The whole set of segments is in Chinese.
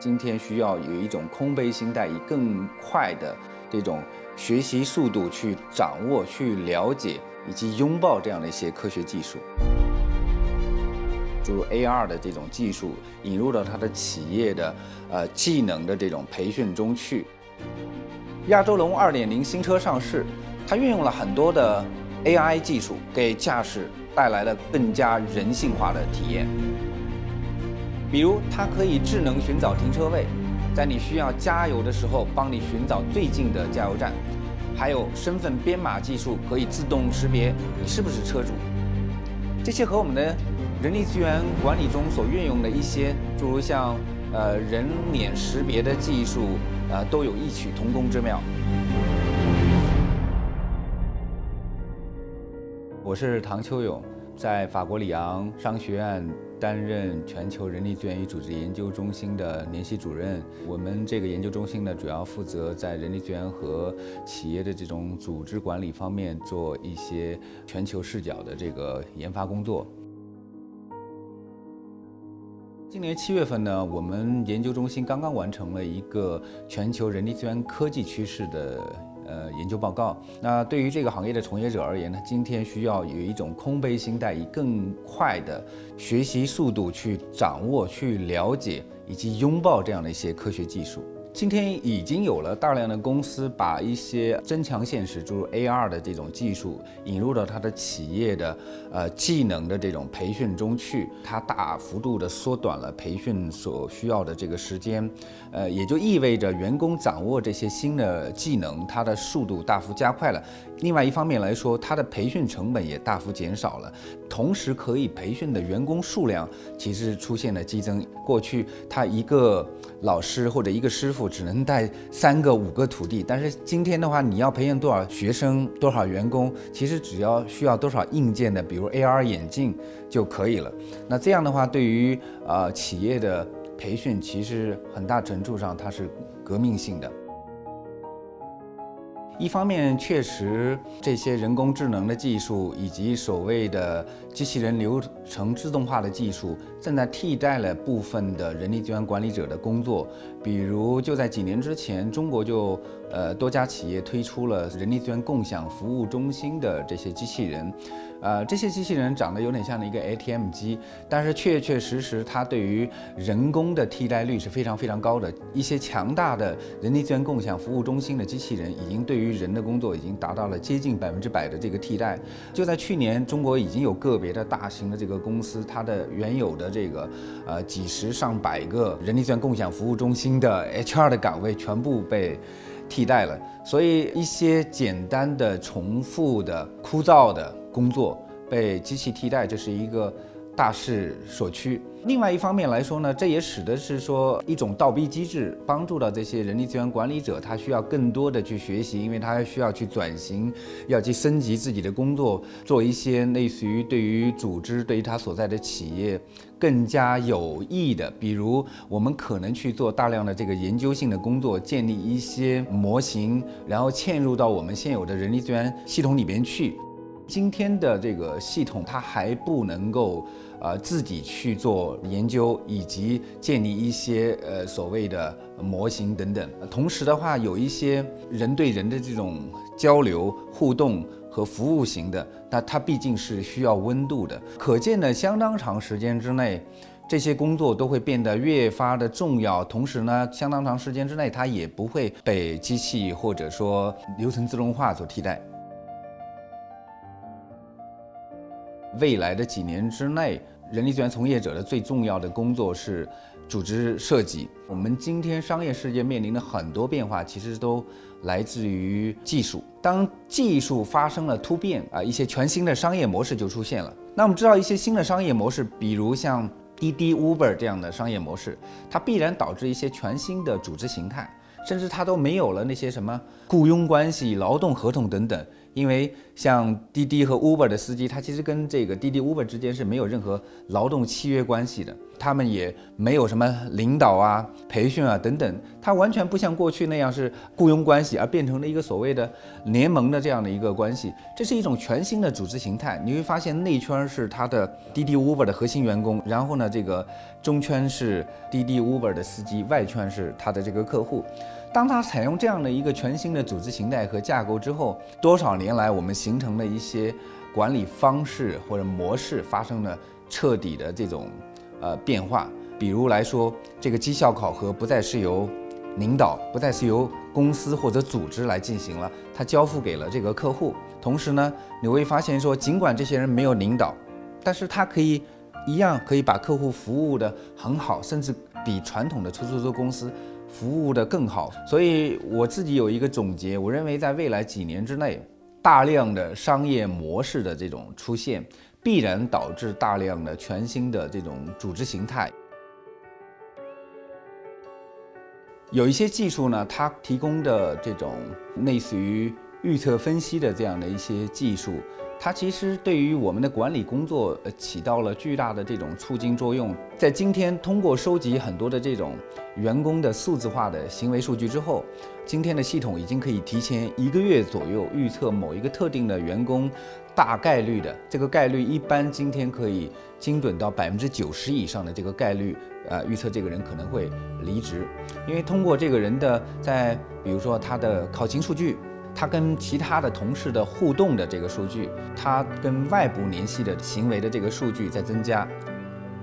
今天需要有一种空杯心态，以更快的这种学习速度去掌握、去了解以及拥抱这样的一些科学技术，诸如 AR 的这种技术引入到他的企业的呃技能的这种培训中去。亚洲龙2.0新车上市，它运用了很多的 AI 技术，给驾驶带来了更加人性化的体验。比如，它可以智能寻找停车位，在你需要加油的时候，帮你寻找最近的加油站；还有身份编码技术，可以自动识别你是不是车主。这些和我们的人力资源管理中所运用的一些，诸如像呃人脸识别的技术，呃，都有异曲同工之妙。我是唐秋勇，在法国里昂商学院。担任全球人力资源与组织研究中心的联系主任。我们这个研究中心呢，主要负责在人力资源和企业的这种组织管理方面做一些全球视角的这个研发工作。今年七月份呢，我们研究中心刚刚完成了一个全球人力资源科技趋势的。呃，研究报告。那对于这个行业的从业者而言呢，今天需要有一种空杯心态，以更快的学习速度去掌握、去了解以及拥抱这样的一些科学技术。今天已经有了大量的公司把一些增强现实，诸如 AR 的这种技术引入到它的企业的呃技能的这种培训中去，它大幅度的缩短了培训所需要的这个时间，呃，也就意味着员工掌握这些新的技能，它的速度大幅加快了。另外一方面来说，它的培训成本也大幅减少了，同时可以培训的员工数量其实出现了激增。过去他一个老师或者一个师傅。只能带三个五个徒弟，但是今天的话，你要培养多少学生、多少员工，其实只要需要多少硬件的，比如 AR 眼镜就可以了。那这样的话，对于呃企业的培训，其实很大程度上它是革命性的。一方面，确实这些人工智能的技术以及所谓的机器人流程自动化的技术，正在替代了部分的人力资源管理者的工作。比如，就在几年之前，中国就呃多家企业推出了人力资源共享服务中心的这些机器人。呃，这些机器人长得有点像一个 ATM 机，但是确确实实，它对于人工的替代率是非常非常高的。一些强大的人力资源共享服务中心的机器人，已经对于人的工作已经达到了接近百分之百的这个替代。就在去年，中国已经有个别的大型的这个公司，它的原有的这个呃几十上百个人力资源共享服务中心的 HR 的岗位全部被替代了。所以，一些简单的、重复的、枯燥的。工作被机器替代，这是一个大势所趋。另外一方面来说呢，这也使得是说一种倒逼机制，帮助到这些人力资源管理者，他需要更多的去学习，因为他需要去转型，要去升级自己的工作，做一些类似于对于组织、对于他所在的企业更加有益的，比如我们可能去做大量的这个研究性的工作，建立一些模型，然后嵌入到我们现有的人力资源系统里边去。今天的这个系统，它还不能够呃自己去做研究，以及建立一些呃所谓的模型等等。同时的话，有一些人对人的这种交流互动和服务型的，那它毕竟是需要温度的。可见呢，相当长时间之内，这些工作都会变得越发的重要。同时呢，相当长时间之内，它也不会被机器或者说流程自动化所替代。未来的几年之内，人力资源从业者的最重要的工作是组织设计。我们今天商业世界面临的很多变化，其实都来自于技术。当技术发生了突变啊，一些全新的商业模式就出现了。那我们知道，一些新的商业模式，比如像滴滴、Uber 这样的商业模式，它必然导致一些全新的组织形态，甚至它都没有了那些什么雇佣关系、劳动合同等等。因为像滴滴和 Uber 的司机，他其实跟这个滴滴 Uber 之间是没有任何劳动契约关系的，他们也没有什么领导啊、培训啊等等，他完全不像过去那样是雇佣关系，而变成了一个所谓的联盟的这样的一个关系。这是一种全新的组织形态。你会发现内圈是他的滴滴 Uber 的核心员工，然后呢，这个中圈是滴滴 Uber 的司机，外圈是他的这个客户。当他采用这样的一个全新的组织形态和架构之后，多少年来我们形成的一些管理方式或者模式发生了彻底的这种呃变化。比如来说，这个绩效考核不再是由领导，不再是由公司或者组织来进行了，它交付给了这个客户。同时呢，你会发现说，尽管这些人没有领导，但是他可以一样可以把客户服务的很好，甚至比传统的出租车公司。服务的更好，所以我自己有一个总结，我认为在未来几年之内，大量的商业模式的这种出现，必然导致大量的全新的这种组织形态。有一些技术呢，它提供的这种类似于预测分析的这样的一些技术。它其实对于我们的管理工作呃起到了巨大的这种促进作用。在今天，通过收集很多的这种员工的数字化的行为数据之后，今天的系统已经可以提前一个月左右预测某一个特定的员工大概率的这个概率，一般今天可以精准到百分之九十以上的这个概率，呃，预测这个人可能会离职，因为通过这个人的在比如说他的考勤数据。他跟其他的同事的互动的这个数据，他跟外部联系的行为的这个数据在增加，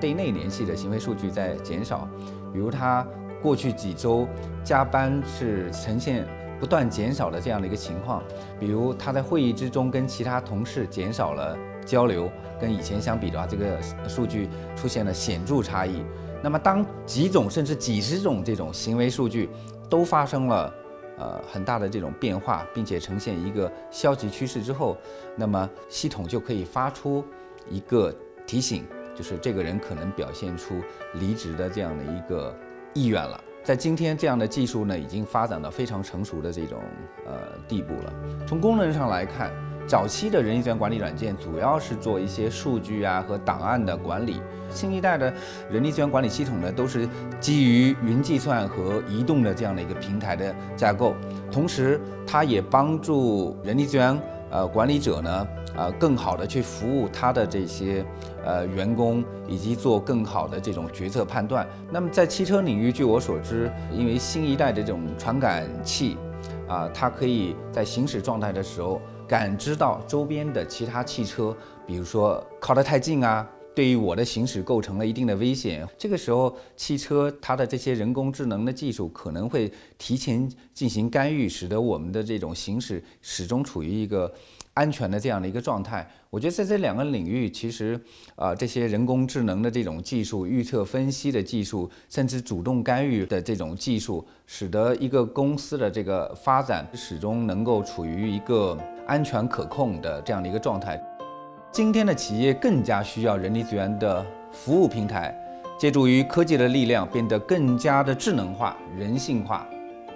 对内联系的行为数据在减少。比如他过去几周加班是呈现不断减少的这样的一个情况，比如他在会议之中跟其他同事减少了交流，跟以前相比的话，这个数据出现了显著差异。那么当几种甚至几十种这种行为数据都发生了。呃，很大的这种变化，并且呈现一个消极趋势之后，那么系统就可以发出一个提醒，就是这个人可能表现出离职的这样的一个意愿了。在今天，这样的技术呢，已经发展到非常成熟的这种呃地步了。从功能上来看。早期的人力资源管理软件主要是做一些数据啊和档案的管理，新一代的人力资源管理系统呢都是基于云计算和移动的这样的一个平台的架构，同时它也帮助人力资源呃管理者呢呃更好的去服务他的这些呃员工，以及做更好的这种决策判断。那么在汽车领域，据我所知，因为新一代的这种传感器啊，它可以在行驶状态的时候。感知到周边的其他汽车，比如说靠得太近啊，对于我的行驶构成了一定的危险。这个时候，汽车它的这些人工智能的技术可能会提前进行干预，使得我们的这种行驶始终处于一个。安全的这样的一个状态，我觉得在这两个领域，其实啊，这些人工智能的这种技术、预测分析的技术，甚至主动干预的这种技术，使得一个公司的这个发展始终能够处于一个安全可控的这样的一个状态。今天的企业更加需要人力资源的服务平台，借助于科技的力量，变得更加的智能化、人性化、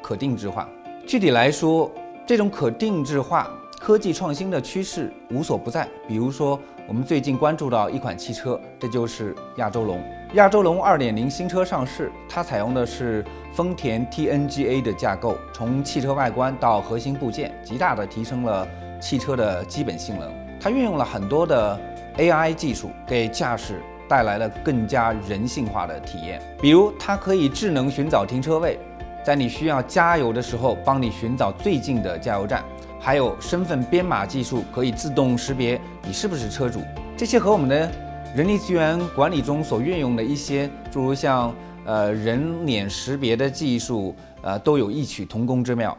可定制化。具体来说，这种可定制化。科技创新的趋势无所不在，比如说，我们最近关注到一款汽车，这就是亚洲龙。亚洲龙2.0新车上市，它采用的是丰田 TNGA 的架构，从汽车外观到核心部件，极大的提升了汽车的基本性能。它运用了很多的 AI 技术，给驾驶带来了更加人性化的体验。比如，它可以智能寻找停车位，在你需要加油的时候，帮你寻找最近的加油站。还有身份编码技术，可以自动识别你是不是车主。这些和我们的人力资源管理中所运用的一些，诸如像呃人脸识别的技术，呃都有异曲同工之妙。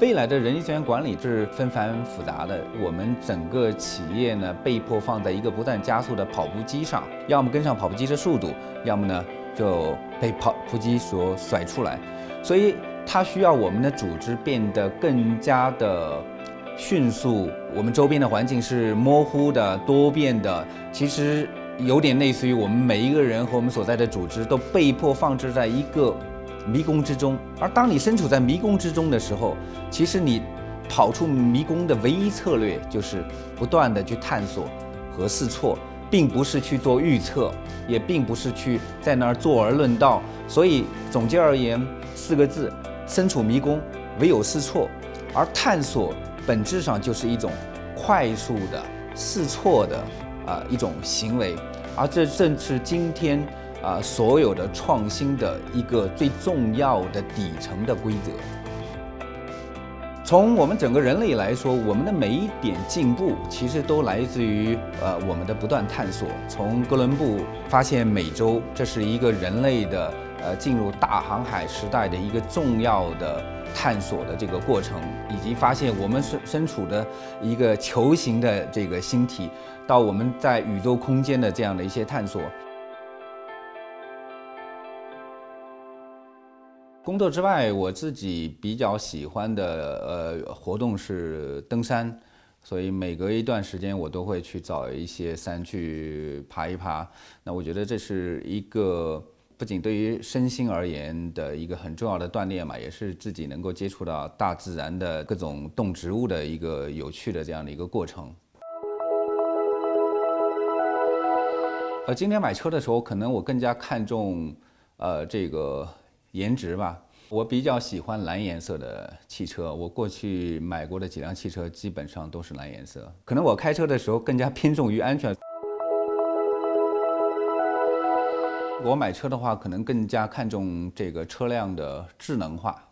未来的人力资源管理是纷繁复杂的，我们整个企业呢被迫放在一个不断加速的跑步机上，要么跟上跑步机的速度，要么呢就被跑步机所甩出来，所以。它需要我们的组织变得更加的迅速，我们周边的环境是模糊的、多变的，其实有点类似于我们每一个人和我们所在的组织都被迫放置在一个迷宫之中。而当你身处在迷宫之中的时候，其实你跑出迷宫的唯一策略就是不断的去探索和试错，并不是去做预测，也并不是去在那儿坐而论道。所以总结而言，四个字：身处迷宫，唯有试错。而探索本质上就是一种快速的试错的啊一种行为，而这正是今天啊所有的创新的一个最重要的底层的规则。从我们整个人类来说，我们的每一点进步，其实都来自于呃我们的不断探索。从哥伦布发现美洲，这是一个人类的呃进入大航海时代的一个重要的探索的这个过程，以及发现我们身身处的一个球形的这个星体，到我们在宇宙空间的这样的一些探索。工作之外，我自己比较喜欢的呃活动是登山，所以每隔一段时间我都会去找一些山去爬一爬。那我觉得这是一个不仅对于身心而言的一个很重要的锻炼嘛，也是自己能够接触到大自然的各种动植物的一个有趣的这样的一个过程。呃，今天买车的时候，可能我更加看重呃这个。颜值吧，我比较喜欢蓝颜色的汽车。我过去买过的几辆汽车基本上都是蓝颜色。可能我开车的时候更加偏重于安全。我买车的话，可能更加看重这个车辆的智能化。